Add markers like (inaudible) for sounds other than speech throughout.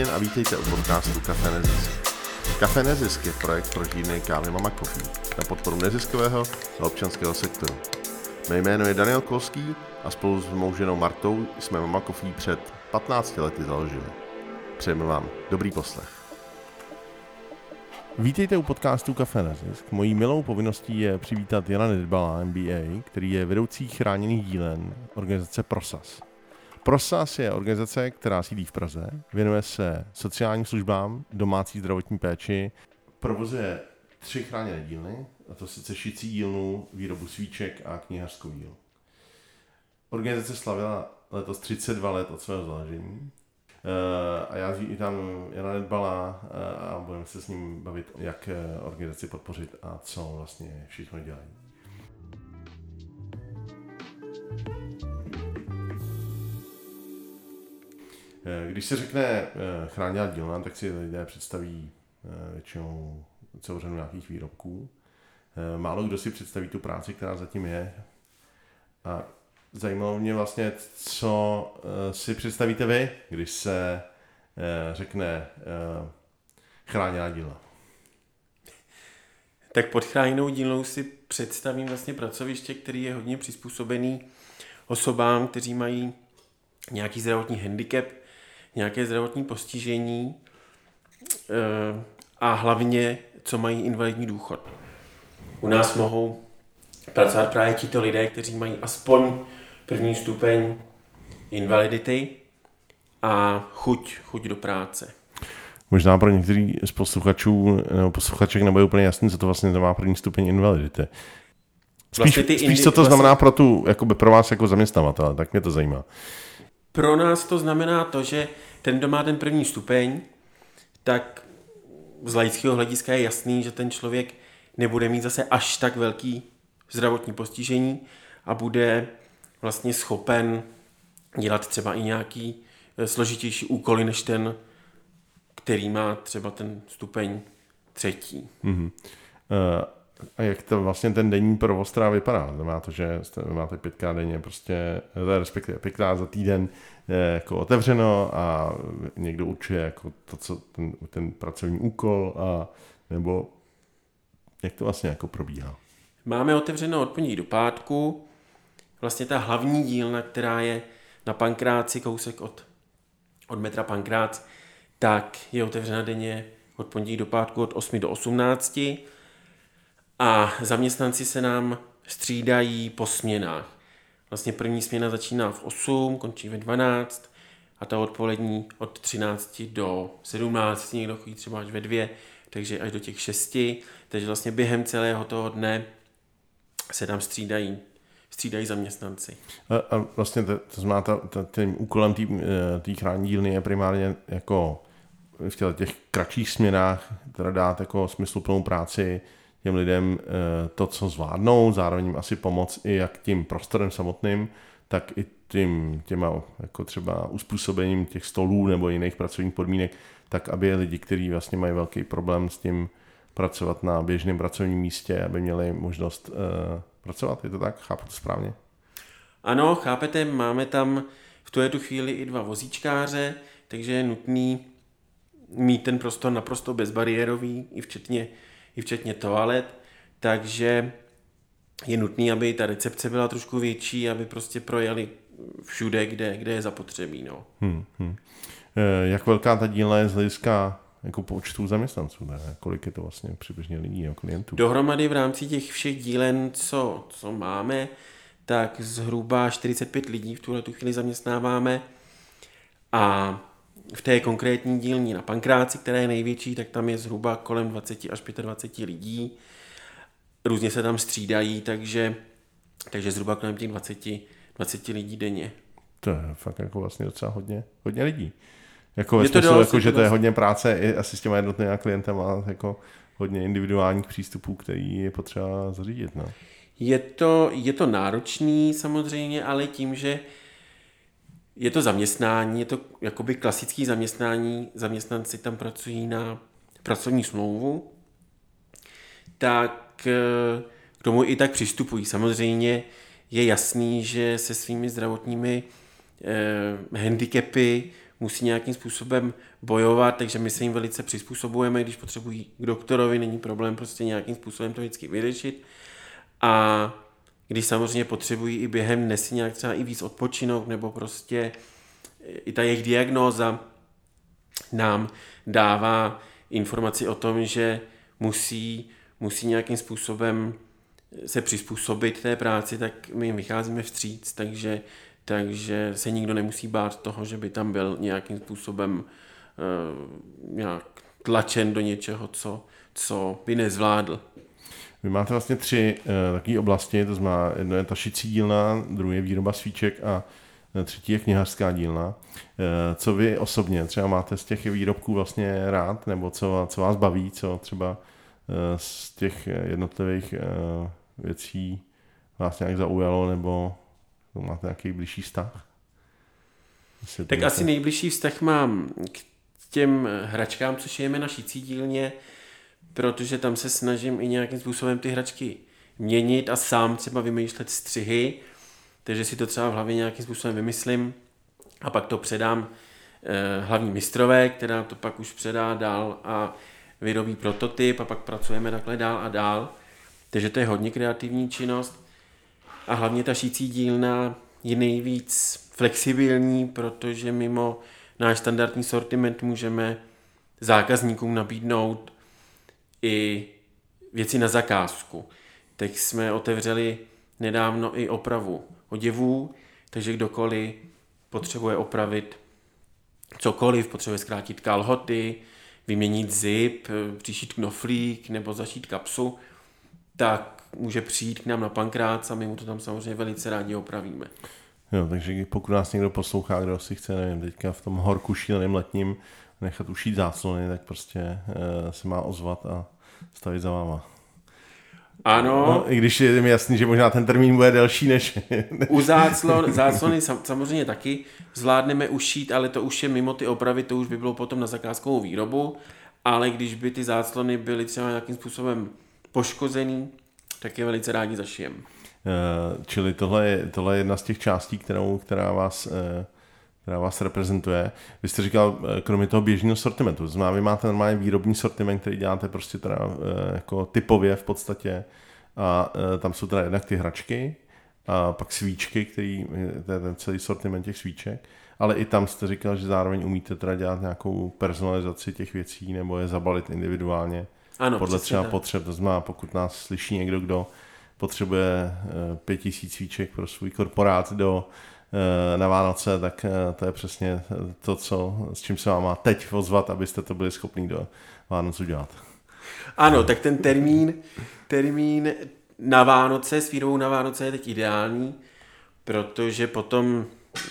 Martin a vítejte u podcastu Café Nezisk. Café Nezisk je projekt pro žírny kávy Mama Coffee na podporu neziskového a občanského sektoru. Mé jméno je Daniel Kolský a spolu s mou ženou Martou jsme Mama Coffee před 15 lety založili. Přejeme vám dobrý poslech. Vítejte u podcastu Café Nezisk. Mojí milou povinností je přivítat Jana Nedbala, MBA, který je vedoucí chráněných dílen organizace Prosas. Prosas je organizace, která sídlí v Praze, věnuje se sociálním službám, domácí zdravotní péči, provozuje tři chráněné dílny, a to sice šicí dílnu, výrobu svíček a knihařskou díl. Organizace slavila letos 32 let od svého založení. Eh, a já vítám Jana Nedbala eh, a budeme se s ním bavit, jak eh, organizaci podpořit a co vlastně všechno dělají. Když se řekne chráněná dílna, tak si lidé představí většinou celou řadu nějakých výrobků. Málo kdo si představí tu práci, která zatím je. A zajímalo mě vlastně, co si představíte vy, když se řekne chráněná dílna. Tak pod chráněnou dílnou si představím vlastně pracoviště, který je hodně přizpůsobený osobám, kteří mají nějaký zdravotní handicap, nějaké zdravotní postižení eh, a hlavně, co mají invalidní důchod. U nás mohou pracovat právě tito lidé, kteří mají aspoň první stupeň invalidity a chuť, chuť do práce. Možná pro některý z posluchačů nebo posluchaček nebude úplně jasný, co to vlastně má první stupeň invalidity. Spíš, vlastně ty spíš co to vlastně... znamená pro, tu, jakoby pro vás jako zaměstnavatele, tak mě to zajímá. Pro nás to znamená to, že ten, kdo má ten první stupeň, tak z laického hlediska je jasný, že ten člověk nebude mít zase až tak velký zdravotní postižení a bude vlastně schopen dělat třeba i nějaký eh, složitější úkoly než ten, který má třeba ten stupeň třetí. Mm-hmm. Uh, a jak to vlastně ten denní provoz teda vypadá? Znamená to, že máte pětkrát denně prostě, respektive pětkrát za týden jako otevřeno a někdo určuje jako to, co ten, ten pracovní úkol a nebo jak to vlastně jako probíhá? Máme otevřeno od pondělí do pátku. Vlastně ta hlavní dílna, která je na Pankráci, kousek od, od metra Pankrác, tak je otevřena denně od pondělí do pátku od 8 do 18 a zaměstnanci se nám střídají po směnách. Vlastně první směna začíná v 8, končí ve 12 a ta odpolední od 13 do 17, někdo chodí třeba až ve 2, takže až do těch 6. Takže vlastně během celého toho dne se tam střídají střídají zaměstnanci. A, a vlastně to, to znamená, ta, ta, tím úkolem té chrání dílny je primárně jako v těch kratších směnách teda dát jako smysluplnou práci těm lidem eh, to, co zvládnou, zároveň jim asi pomoct i jak tím prostorem samotným, tak i tím, těma jako třeba uspůsobením těch stolů nebo jiných pracovních podmínek, tak aby lidi, kteří vlastně mají velký problém s tím pracovat na běžném pracovním místě, aby měli možnost uh, pracovat. Je to tak? Chápu to správně? Ano, chápete, máme tam v tuhle tu chvíli i dva vozíčkáře, takže je nutný mít ten prostor naprosto bezbariérový, i včetně i včetně toalet, takže je nutný, aby ta recepce byla trošku větší, aby prostě projeli všude, kde, kde je zapotřebí. No. Hmm, hmm. E, jak velká ta dílna je z hlediska jako počtu zaměstnanců? Ne? Kolik je to vlastně přibližně lidí nebo klientů? Dohromady v rámci těch všech dílen, co, co máme, tak zhruba 45 lidí v tuhle tu chvíli zaměstnáváme a v té konkrétní dílní na Pankráci, která je největší, tak tam je zhruba kolem 20 až 25 lidí. Různě se tam střídají, takže, takže zhruba kolem těch 20, 20 lidí denně. To je fakt jako vlastně docela hodně, hodně lidí. Jako ve je smyslu, to jako, že to je hodně práce i asi s těma jednotnými klientama, jako hodně individuálních přístupů, který je potřeba zařídit. No. Je, to, je to náročný samozřejmě, ale tím, že je to zaměstnání, je to jakoby klasický zaměstnání, zaměstnanci tam pracují na pracovní smlouvu, tak eh, k tomu i tak přistupují. Samozřejmě je jasný, že se svými zdravotními eh, handicapy musí nějakým způsobem bojovat, takže my se jim velice přizpůsobujeme, když potřebují k doktorovi, není problém prostě nějakým způsobem to vždycky vyřešit. A když samozřejmě potřebují i během dne nějak třeba i víc odpočinout, nebo prostě i ta jejich diagnóza nám dává informaci o tom, že musí, musí nějakým způsobem se přizpůsobit té práci, tak my jim vycházíme vstříc, takže, takže se nikdo nemusí bát toho, že by tam byl nějakým způsobem uh, nějak tlačen do něčeho, co, co by nezvládl. Vy máte vlastně tři uh, takové oblasti, to znamená jedno je ta šicí dílna, druhé je výroba svíček a eh, třetí je knihařská dílna. Uh, co vy osobně třeba máte z těch výrobků vlastně rád, nebo co, co vás baví, co třeba uh, z těch jednotlivých uh, věcí vás nějak zaujalo, nebo máte nějaký blížší vztah? Tak asi nejbližší vztah mám k těm hračkám, co šijeme na šicí dílně, protože tam se snažím i nějakým způsobem ty hračky měnit a sám třeba vymýšlet střihy, takže si to třeba v hlavě nějakým způsobem vymyslím a pak to předám eh, hlavní mistrové, která to pak už předá dál a vyrobí prototyp a pak pracujeme takhle dál a dál. Takže to je hodně kreativní činnost a hlavně ta šící dílna je nejvíc flexibilní, protože mimo náš standardní sortiment můžeme zákazníkům nabídnout i věci na zakázku. Teď jsme otevřeli nedávno i opravu oděvů, takže kdokoliv potřebuje opravit cokoliv, potřebuje zkrátit kalhoty, vyměnit zip, příšít knoflík nebo zašít kapsu, tak může přijít k nám na pankrát a my mu to tam samozřejmě velice rádi opravíme. Jo, takže pokud nás někdo poslouchá, kdo si chce, nevím, teďka v tom horku šíleným letním nechat ušít záclony, tak prostě uh, se má ozvat a stavit za váma. Ano. No, I když je mi jasný, že možná ten termín bude delší než... U záclon, záclony samozřejmě taky zvládneme ušít, ale to už je mimo ty opravy, to už by bylo potom na zakázkovou výrobu, ale když by ty záclony byly třeba nějakým způsobem poškozený, tak je velice rádi zašijem. Uh, čili tohle je, tohle je jedna z těch částí, kterou, která vás uh, která vás reprezentuje. Vy jste říkal, eh, kromě toho běžného sortimentu, to znamená, vy máte normálně výrobní sortiment, který děláte prostě teda jako typově v podstatě a tam jsou teda jednak ty hračky a pak svíčky, který, to je ten celý sortiment těch svíček, ale i tam jste říkal, že zároveň umíte teda dělat nějakou personalizaci těch věcí nebo je zabalit individuálně ano, podle třeba tak. potřeb. To znamená, pokud nás slyší někdo, kdo potřebuje eh, pět tisíc svíček pro svůj korporát do eh, na Vánoce, tak eh, to je přesně to, co, s čím se vám má teď ozvat, abyste to byli schopni do Vánoc udělat. Ano, tak ten termín, termín na Vánoce, s výrobou na Vánoce je teď ideální, protože potom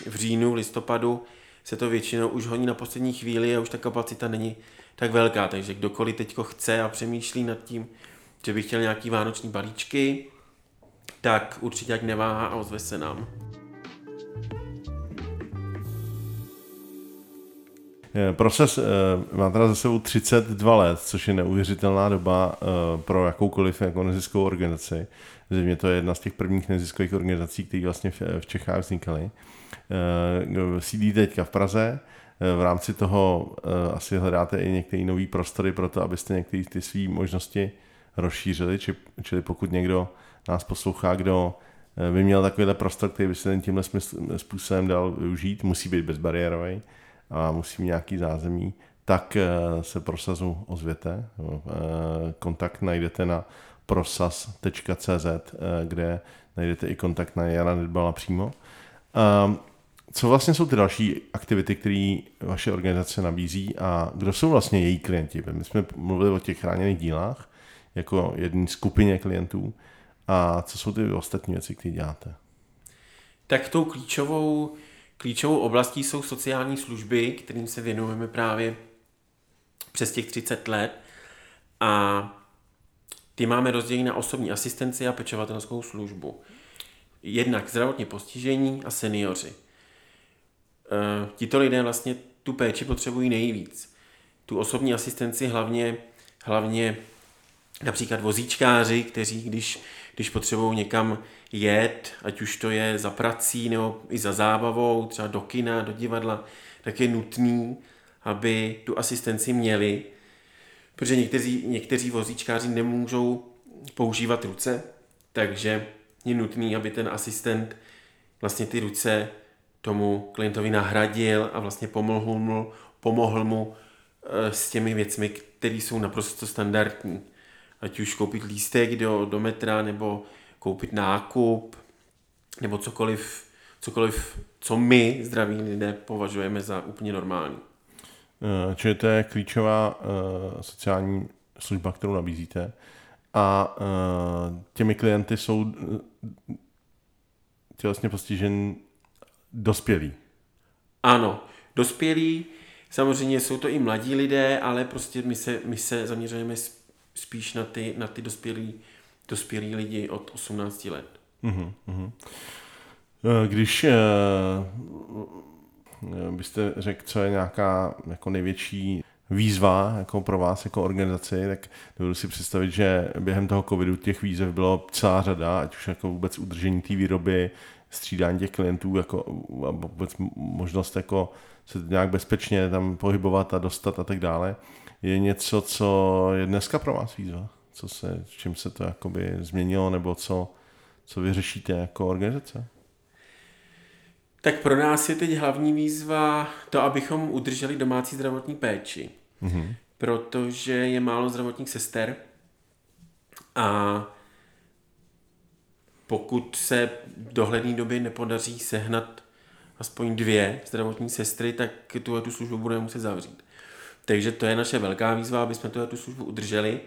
v říjnu, listopadu se to většinou už honí na poslední chvíli a už ta kapacita není tak velká, takže kdokoliv teď chce a přemýšlí nad tím, že by chtěl nějaký vánoční balíčky, tak určitě ať neváhá a ozve se nám. Proces eh, má teda za sebou 32 let, což je neuvěřitelná doba eh, pro jakoukoliv jako neziskovou organizaci. Zřejmě to je jedna z těch prvních neziskových organizací, které vlastně v Čechách vznikaly. Eh, sídlí teďka v Praze, Eh, v rámci toho eh, asi hledáte i některé nové prostory pro to, abyste některé ty své možnosti rozšířili, či, čili pokud někdo nás poslouchá, kdo eh, by měl takovýhle prostor, který by se tímhle způsobem dal využít, musí být bezbariérový a musí mít nějaký zázemí, tak se prosazu ozvěte. Kontakt najdete na prosas.cz, kde najdete i kontakt na Jana Nedbala přímo. Co vlastně jsou ty další aktivity, které vaše organizace nabízí a kdo jsou vlastně její klienti? My jsme mluvili o těch chráněných dílách jako jedné skupině klientů a co jsou ty ostatní věci, které děláte? Tak tou klíčovou, klíčovou oblastí jsou sociální služby, kterým se věnujeme právě přes těch 30 let a ty máme rozdělení na osobní asistenci a pečovatelskou službu. Jednak zdravotně postižení a seniori. Uh, tito lidé vlastně tu péči potřebují nejvíc. Tu osobní asistenci hlavně, hlavně například vozíčkáři, kteří když, když potřebují někam jet, ať už to je za prací nebo i za zábavou, třeba do kina, do divadla, tak je nutný, aby tu asistenci měli, protože někteří, někteří vozíčkáři nemůžou používat ruce, takže je nutný, aby ten asistent vlastně ty ruce tomu klientovi nahradil a vlastně pomohl mu, pomohl mu eh, s těmi věcmi, které jsou naprosto standardní. Ať už koupit lístek do, do metra, nebo koupit nákup, nebo cokoliv, cokoliv, co my, zdraví lidé, považujeme za úplně normální. Eh, čili to je klíčová uh, sociální služba, kterou nabízíte. A uh, těmi klienty jsou tělesně postižen dospělí. Ano, dospělí, samozřejmě jsou to i mladí lidé, ale prostě my se, my se zaměřujeme spíš na ty, na ty dospělí, dospělí lidi od 18 let. Uh-huh, Když byste řekl, co je nějaká jako největší výzva jako pro vás jako organizaci, tak dovedu si představit, že během toho covidu těch výzev bylo celá řada, ať už jako vůbec udržení té výroby, střídání těch klientů, jako vůbec možnost jako se nějak bezpečně tam pohybovat a dostat a tak dále. Je něco, co je dneska pro vás výzva? Co se, čím se to jakoby změnilo, nebo co, co vy řešíte jako organizace? Tak pro nás je teď hlavní výzva to, abychom udrželi domácí zdravotní péči. Mm-hmm. Protože je málo zdravotních sester a pokud se v dohledné době nepodaří sehnat aspoň dvě zdravotní sestry, tak tuhle tu službu budeme muset zavřít. Takže to je naše velká výzva, aby jsme tu službu udrželi,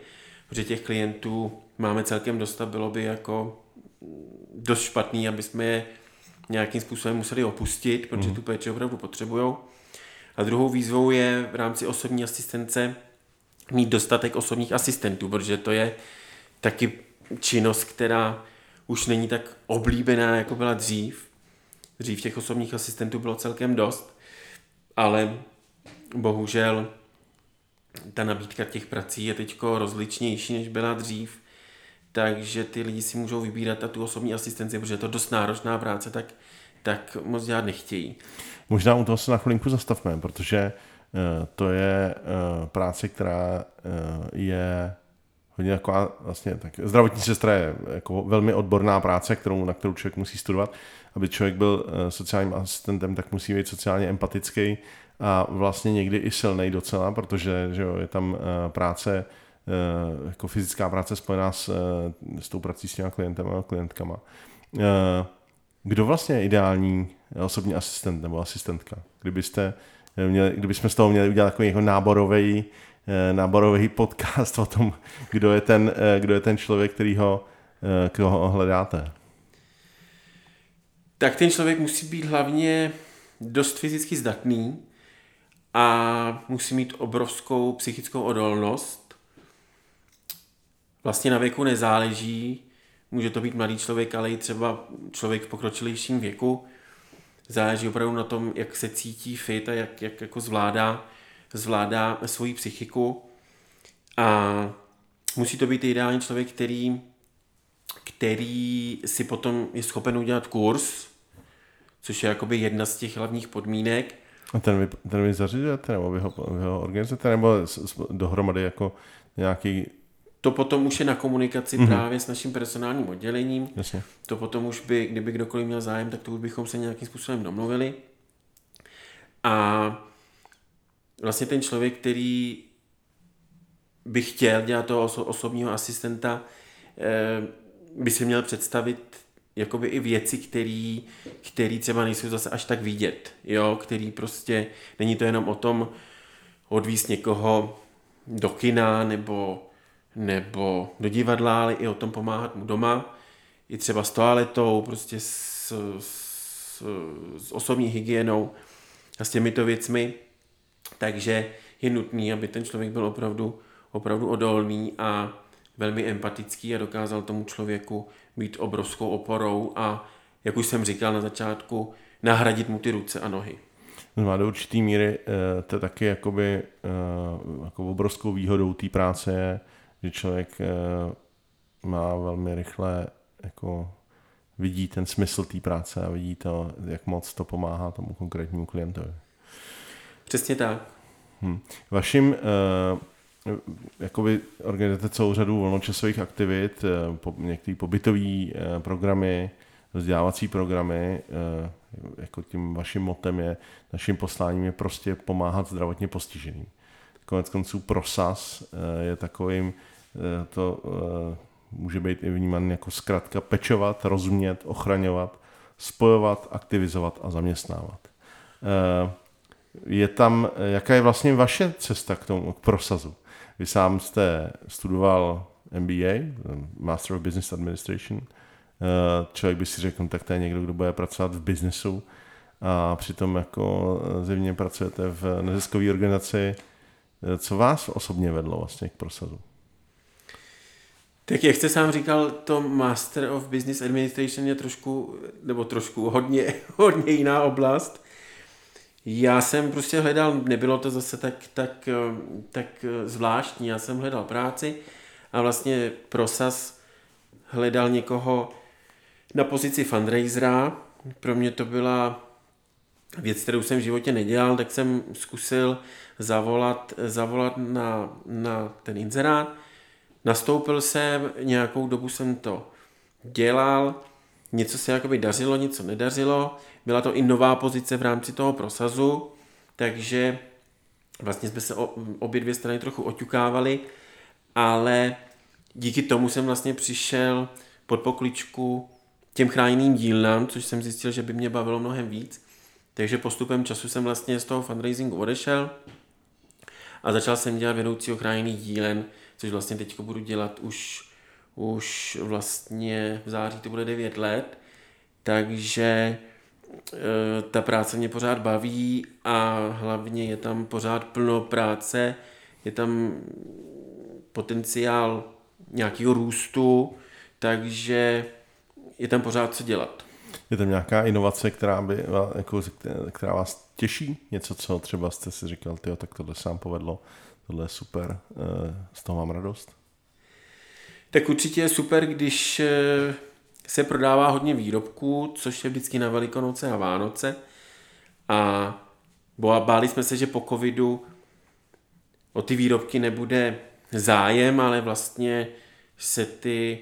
protože těch klientů máme celkem dost a bylo by jako dost špatný, aby jsme je nějakým způsobem museli opustit, protože mm. tu péči opravdu potřebují. A druhou výzvou je v rámci osobní asistence mít dostatek osobních asistentů, protože to je taky činnost, která už není tak oblíbená, jako byla dřív. Dřív těch osobních asistentů bylo celkem dost, ale bohužel ta nabídka těch prací je teď rozličnější, než byla dřív, takže ty lidi si můžou vybírat a tu osobní asistenci, protože je to dost náročná práce, tak, tak moc dělat nechtějí. Možná u toho se na chvilinku zastavme, protože uh, to je uh, práce, která uh, je hodně taková vlastně, tak zdravotní sestra je jako velmi odborná práce, kterou, na kterou člověk musí studovat. Aby člověk byl sociálním asistentem, tak musí být sociálně empatický a vlastně někdy i silný docela, protože že jo, je tam práce, jako fyzická práce spojená s, s tou prací s těma klientama a klientkama. Kdo vlastně je ideální osobní asistent nebo asistentka? Kdybyste měli, kdybychom z toho měli udělat takový jako náborový, eh, náborový podcast (laughs) o tom, kdo je ten, eh, kdo je ten člověk, který ho, eh, koho hledáte. Tak ten člověk musí být hlavně dost fyzicky zdatný a musí mít obrovskou psychickou odolnost. Vlastně na věku nezáleží, může to být mladý člověk, ale i třeba člověk v pokročilejším věku. Záleží opravdu na tom, jak se cítí fit a jak, jak jako zvládá, zvládá svoji psychiku. A musí to být ideální člověk, který, který si potom je schopen udělat kurz, což je jakoby jedna z těch hlavních podmínek. A ten vy, ten vy zařizujete, nebo vy ho, vy ho organizujete, nebo dohromady jako nějaký to potom už je na komunikaci mm-hmm. právě s naším personálním oddělením. Jasně. To potom už by, kdyby kdokoliv měl zájem, tak to už bychom se nějakým způsobem domluvili. A vlastně ten člověk, který by chtěl dělat toho oso- osobního asistenta, eh, by si měl představit jakoby i věci, který, který třeba nejsou zase až tak vidět, jo, který prostě, není to jenom o tom odvíst někoho do kina nebo nebo do divadla, ale i o tom pomáhat mu doma, i třeba s toaletou, prostě s, s, s osobní hygienou a s těmito věcmi. Takže je nutný, aby ten člověk byl opravdu, opravdu odolný a velmi empatický a dokázal tomu člověku být obrovskou oporou a, jak už jsem říkal na začátku, nahradit mu ty ruce a nohy. Má do určitý míry eh, to taky jakoby, eh, jako obrovskou výhodou té práce je, že člověk eh, má velmi rychle jako vidí ten smysl té práce a vidí to, jak moc to pomáhá tomu konkrétnímu klientovi. Přesně tak. Hmm. Vaším uh, jakoby organizujete celou řadu volnočasových aktivit, po, některé pobytové uh, programy, vzdělávací programy, uh, jako tím vaším motem je, naším posláním je prostě pomáhat zdravotně postiženým. Konec konců prosas je takovým, to může být i vnímán jako zkrátka pečovat, rozumět, ochraňovat, spojovat, aktivizovat a zaměstnávat. Je tam, jaká je vlastně vaše cesta k tomu, k prosazu? Vy sám jste studoval MBA, Master of Business Administration. Eh, člověk by si řekl, no, tak to je někdo, kdo bude pracovat v biznesu a přitom jako zjevně pracujete v neziskové organizaci. Eh, co vás osobně vedlo vlastně k prosazu? Tak jak jste sám říkal, to Master of Business Administration je trošku, nebo trošku hodně, (laughs) hodně jiná oblast. Já jsem prostě hledal, nebylo to zase tak, tak, tak zvláštní, já jsem hledal práci a vlastně Prosas hledal někoho na pozici fundraisera. Pro mě to byla věc, kterou jsem v životě nedělal, tak jsem zkusil zavolat, zavolat na, na ten inzerát. Nastoupil jsem, nějakou dobu jsem to dělal, něco se jakoby dařilo, něco nedařilo. Byla to i nová pozice v rámci toho prosazu, takže vlastně jsme se obě dvě strany trochu oťukávali, ale díky tomu jsem vlastně přišel pod pokličku těm chráněným dílnám, což jsem zjistil, že by mě bavilo mnohem víc. Takže postupem času jsem vlastně z toho fundraisingu odešel a začal jsem dělat vedoucí chráněných dílen, což vlastně teď budu dělat už, už vlastně v září to bude 9 let. Takže Eh, ta práce mě pořád baví a hlavně je tam pořád plno práce, je tam potenciál nějakého růstu, takže je tam pořád co dělat. Je tam nějaká inovace, která, by, jako, která vás těší? Něco, co třeba jste si říkal, tyjo, tak tohle sám povedlo, tohle je super, eh, z toho mám radost? Tak určitě je super, když eh, se prodává hodně výrobků, což je vždycky na Velikonoce a Vánoce. A báli jsme se, že po covidu o ty výrobky nebude zájem, ale vlastně se ty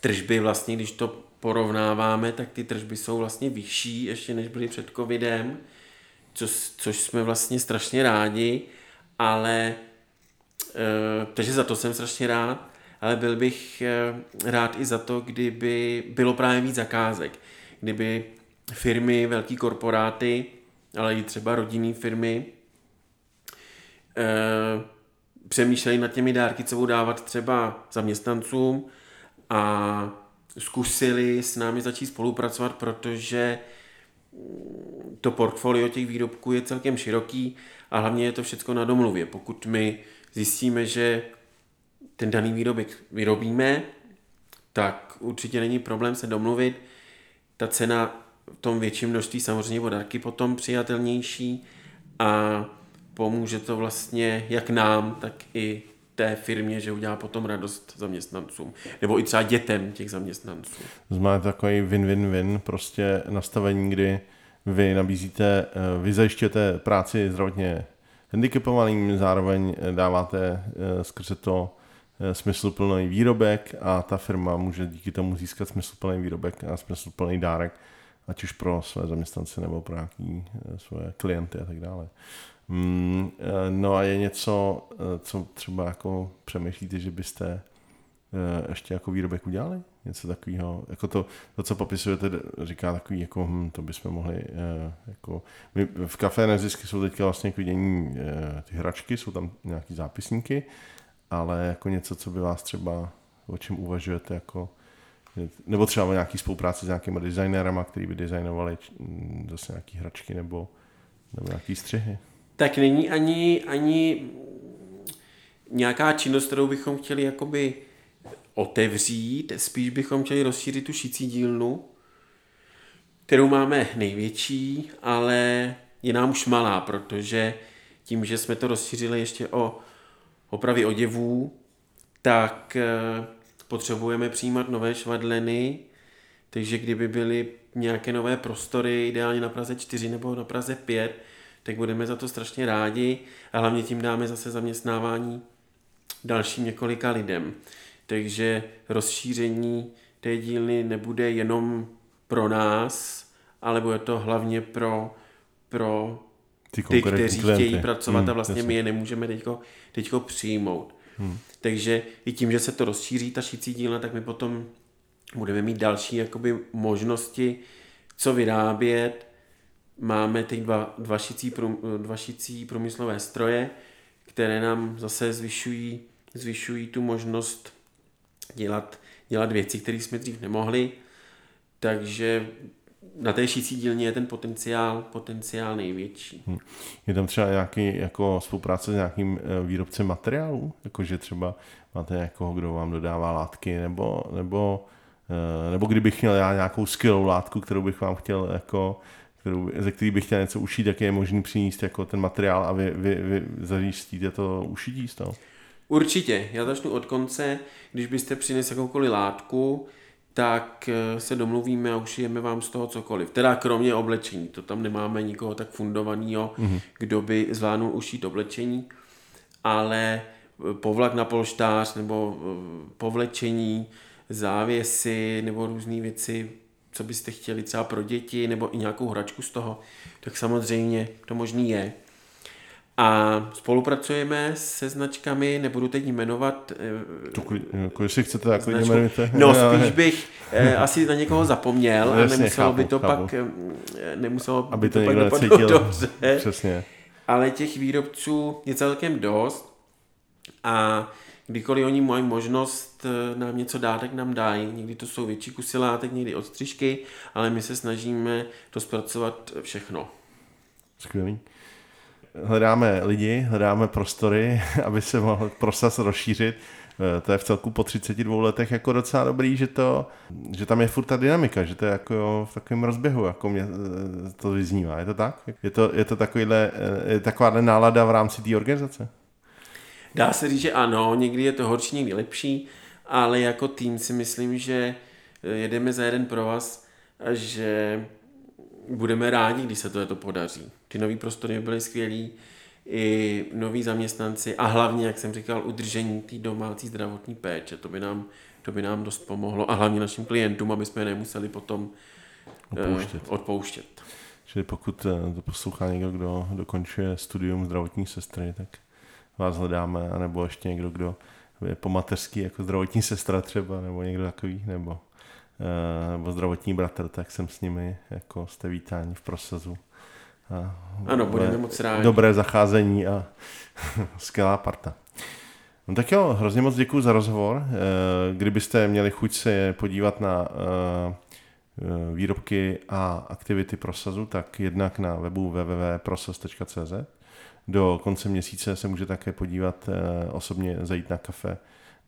tržby vlastně, když to porovnáváme, tak ty tržby jsou vlastně vyšší ještě než byly před covidem, což, což jsme vlastně strašně rádi, ale e, takže za to jsem strašně rád ale byl bych eh, rád i za to, kdyby bylo právě víc zakázek. Kdyby firmy, velký korporáty, ale i třeba rodinné firmy eh, přemýšleli nad těmi dárky, co budou dávat třeba zaměstnancům a zkusili s námi začít spolupracovat, protože to portfolio těch výrobků je celkem široký a hlavně je to všechno na domluvě. Pokud my zjistíme, že ten daný výrobek vyrobíme, tak určitě není problém se domluvit. Ta cena v tom větším množství samozřejmě bude taky potom přijatelnější a pomůže to vlastně jak nám, tak i té firmě, že udělá potom radost zaměstnancům. Nebo i třeba dětem těch zaměstnanců. Máte takový win-win-win, prostě nastavení, kdy vy nabízíte, eh, vy zajišťujete práci zdravotně handicapovaným, zároveň dáváte eh, skrze to Eh, smysluplný výrobek a ta firma může díky tomu získat smysluplný výrobek a smysluplný dárek, ať už pro své zaměstnance nebo pro nějaký eh, své klienty a tak dále. Mm, eh, no a je něco, co třeba jako přemýšlíte, že byste ještě jako výrobek udělali? Něco takového, jako to, to, co popisujete, říká takový, jako hm, to bychom mohli, jako, my v Café Nezisky jsou teďka vlastně k vidění ty hračky, jsou tam nějaký zápisníky ale jako něco, co by vás třeba, o čem uvažujete jako nebo třeba o nějaký spolupráci s nějakými designérama, který by designovali zase nějaký hračky nebo, nebo nějaký střihy. Tak není ani, ani nějaká činnost, kterou bychom chtěli jakoby otevřít, spíš bychom chtěli rozšířit tu šicí dílnu, kterou máme největší, ale je nám už malá, protože tím, že jsme to rozšířili ještě o opravy oděvů, tak eh, potřebujeme přijímat nové švadleny, takže kdyby byly nějaké nové prostory, ideálně na Praze 4 nebo na Praze 5, tak budeme za to strašně rádi a hlavně tím dáme zase zaměstnávání dalším několika lidem. Takže rozšíření té dílny nebude jenom pro nás, ale bude to hlavně pro, pro ty, ty kteří klienty. chtějí pracovat hmm, a vlastně jasně. my je nemůžeme teďko, teďko přijmout. Hmm. Takže i tím, že se to rozšíří, ta šicí dílna, tak my potom budeme mít další jakoby, možnosti, co vyrábět. Máme teď dva, dva, šicí, dva šicí průmyslové stroje, které nám zase zvyšují, zvyšují tu možnost dělat, dělat věci, které jsme dřív nemohli. Takže na té šící dílně je ten potenciál, potenciál největší. Hmm. Je tam třeba nějaký jako spolupráce s nějakým eh, výrobcem materiálů? Jakože třeba máte někoho, kdo vám dodává látky, nebo, nebo, eh, nebo kdybych měl já nějakou skvělou látku, kterou bych vám chtěl jako kterou, ze který bych chtěl něco ušít, tak je možný přinést jako ten materiál a vy, vy, vy zajistíte to ušití z toho? Určitě. Já začnu od konce. Když byste přinesli jakoukoliv látku, tak eh, se domluvíme a ušijeme vám z toho cokoliv. Teda kromě oblečení, to tam nemáme nikoho tak fundovaného, mm-hmm. kdo by zvládnul ušít oblečení, ale eh, povlak na polštář nebo eh, povlečení, závěsy nebo různé věci, co byste chtěli třeba pro děti nebo i nějakou hračku z toho, tak samozřejmě to možný je. A spolupracujeme se značkami, nebudu teď jmenovat. Eh, to, jako jestli chcete, jako jmenujte. No, spíš bych eh, (laughs) asi na někoho zapomněl no, a nemuselo chápu, by to chápu. pak, eh, nemuselo Aby by to, to pak cítil. dobře. Přesně. Ale těch výrobců je celkem dost a kdykoliv oni mají možnost eh, nám něco dát, tak nám dají. Někdy to jsou větší kusy látek, někdy odstřižky, ale my se snažíme to zpracovat všechno. Skvělý hledáme lidi, hledáme prostory, (laughs) aby se mohl prosas rozšířit. Eh, to je v celku po 32 letech jako docela dobrý, že, to, že tam je furt ta dynamika, že to je jako v takovém rozběhu, jako mě eh, to vyznívá. Je to tak? Je to, je to takovýhle, eh, je takováhle nálada v rámci té organizace? Dá se říct, že ano, někdy je to horší, někdy lepší, ale jako tým si myslím, že jedeme za jeden pro vás a že budeme rádi, když se to, to podaří. Ty nové prostory byly skvělý, i noví zaměstnanci a hlavně, jak jsem říkal, udržení té domácí zdravotní péče. To by, nám, to by nám dost pomohlo a hlavně našim klientům, aby jsme je nemuseli potom odpouštět. Uh, odpouštět. Čili pokud eh, to poslouchá někdo, kdo dokončuje studium zdravotní sestry, tak vás hledáme, anebo ještě někdo, kdo je po mateřský jako zdravotní sestra třeba, nebo někdo takový, nebo Eh, nebo zdravotní bratr, tak jsem s nimi, jako jste vítáni v prosazu. A ano, budeme moc rádi. Dobré zacházení a (laughs) skvělá parta. No tak jo, hrozně moc děkuji za rozhovor. Eh, kdybyste měli chuť se podívat na eh, výrobky a aktivity prosazu, tak jednak na webu www.prosaz.cz. Do konce měsíce se může také podívat osobně zajít na kafe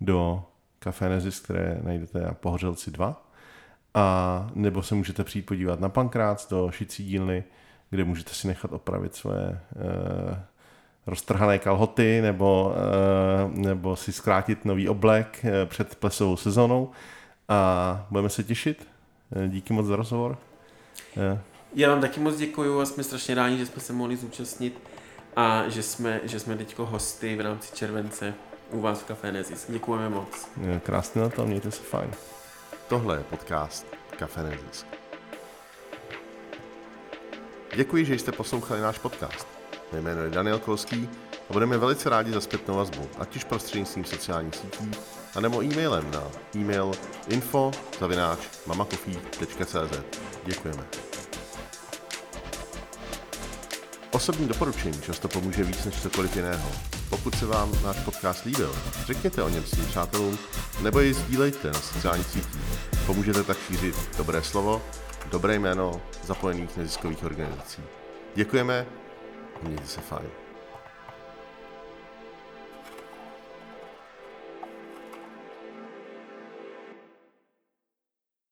do Café Nezis, které najdete na Pohořelci 2 a nebo se můžete přijít podívat na Pankrác do šicí dílny, kde můžete si nechat opravit svoje e, roztrhané kalhoty nebo, e, nebo si zkrátit nový oblek e, před plesovou sezónou a budeme se těšit. E, díky moc za rozhovor. E. Já vám taky moc děkuju a jsme strašně rádi, že jsme se mohli zúčastnit a že jsme, že jsme teďko hosty v rámci července u vás v Café Nezis. Děkujeme moc. Krásně na to, mějte se fajn. Tohle je podcast Kafe Nezisk. Děkuji, že jste poslouchali náš podcast. Mé jméno je Daniel Kolský a budeme velice rádi za zpětnou vazbu, ať už prostřednictvím sociálních sítí, anebo e-mailem na e-mail info Děkujeme. Osobní doporučení často pomůže víc než cokoliv jiného. Pokud se vám náš podcast líbil, řekněte o něm svým přátelům nebo ji sdílejte na sociálních sítích. Pomůžete tak šířit dobré slovo, dobré jméno zapojených neziskových organizací. Děkujeme a mějte se fajn.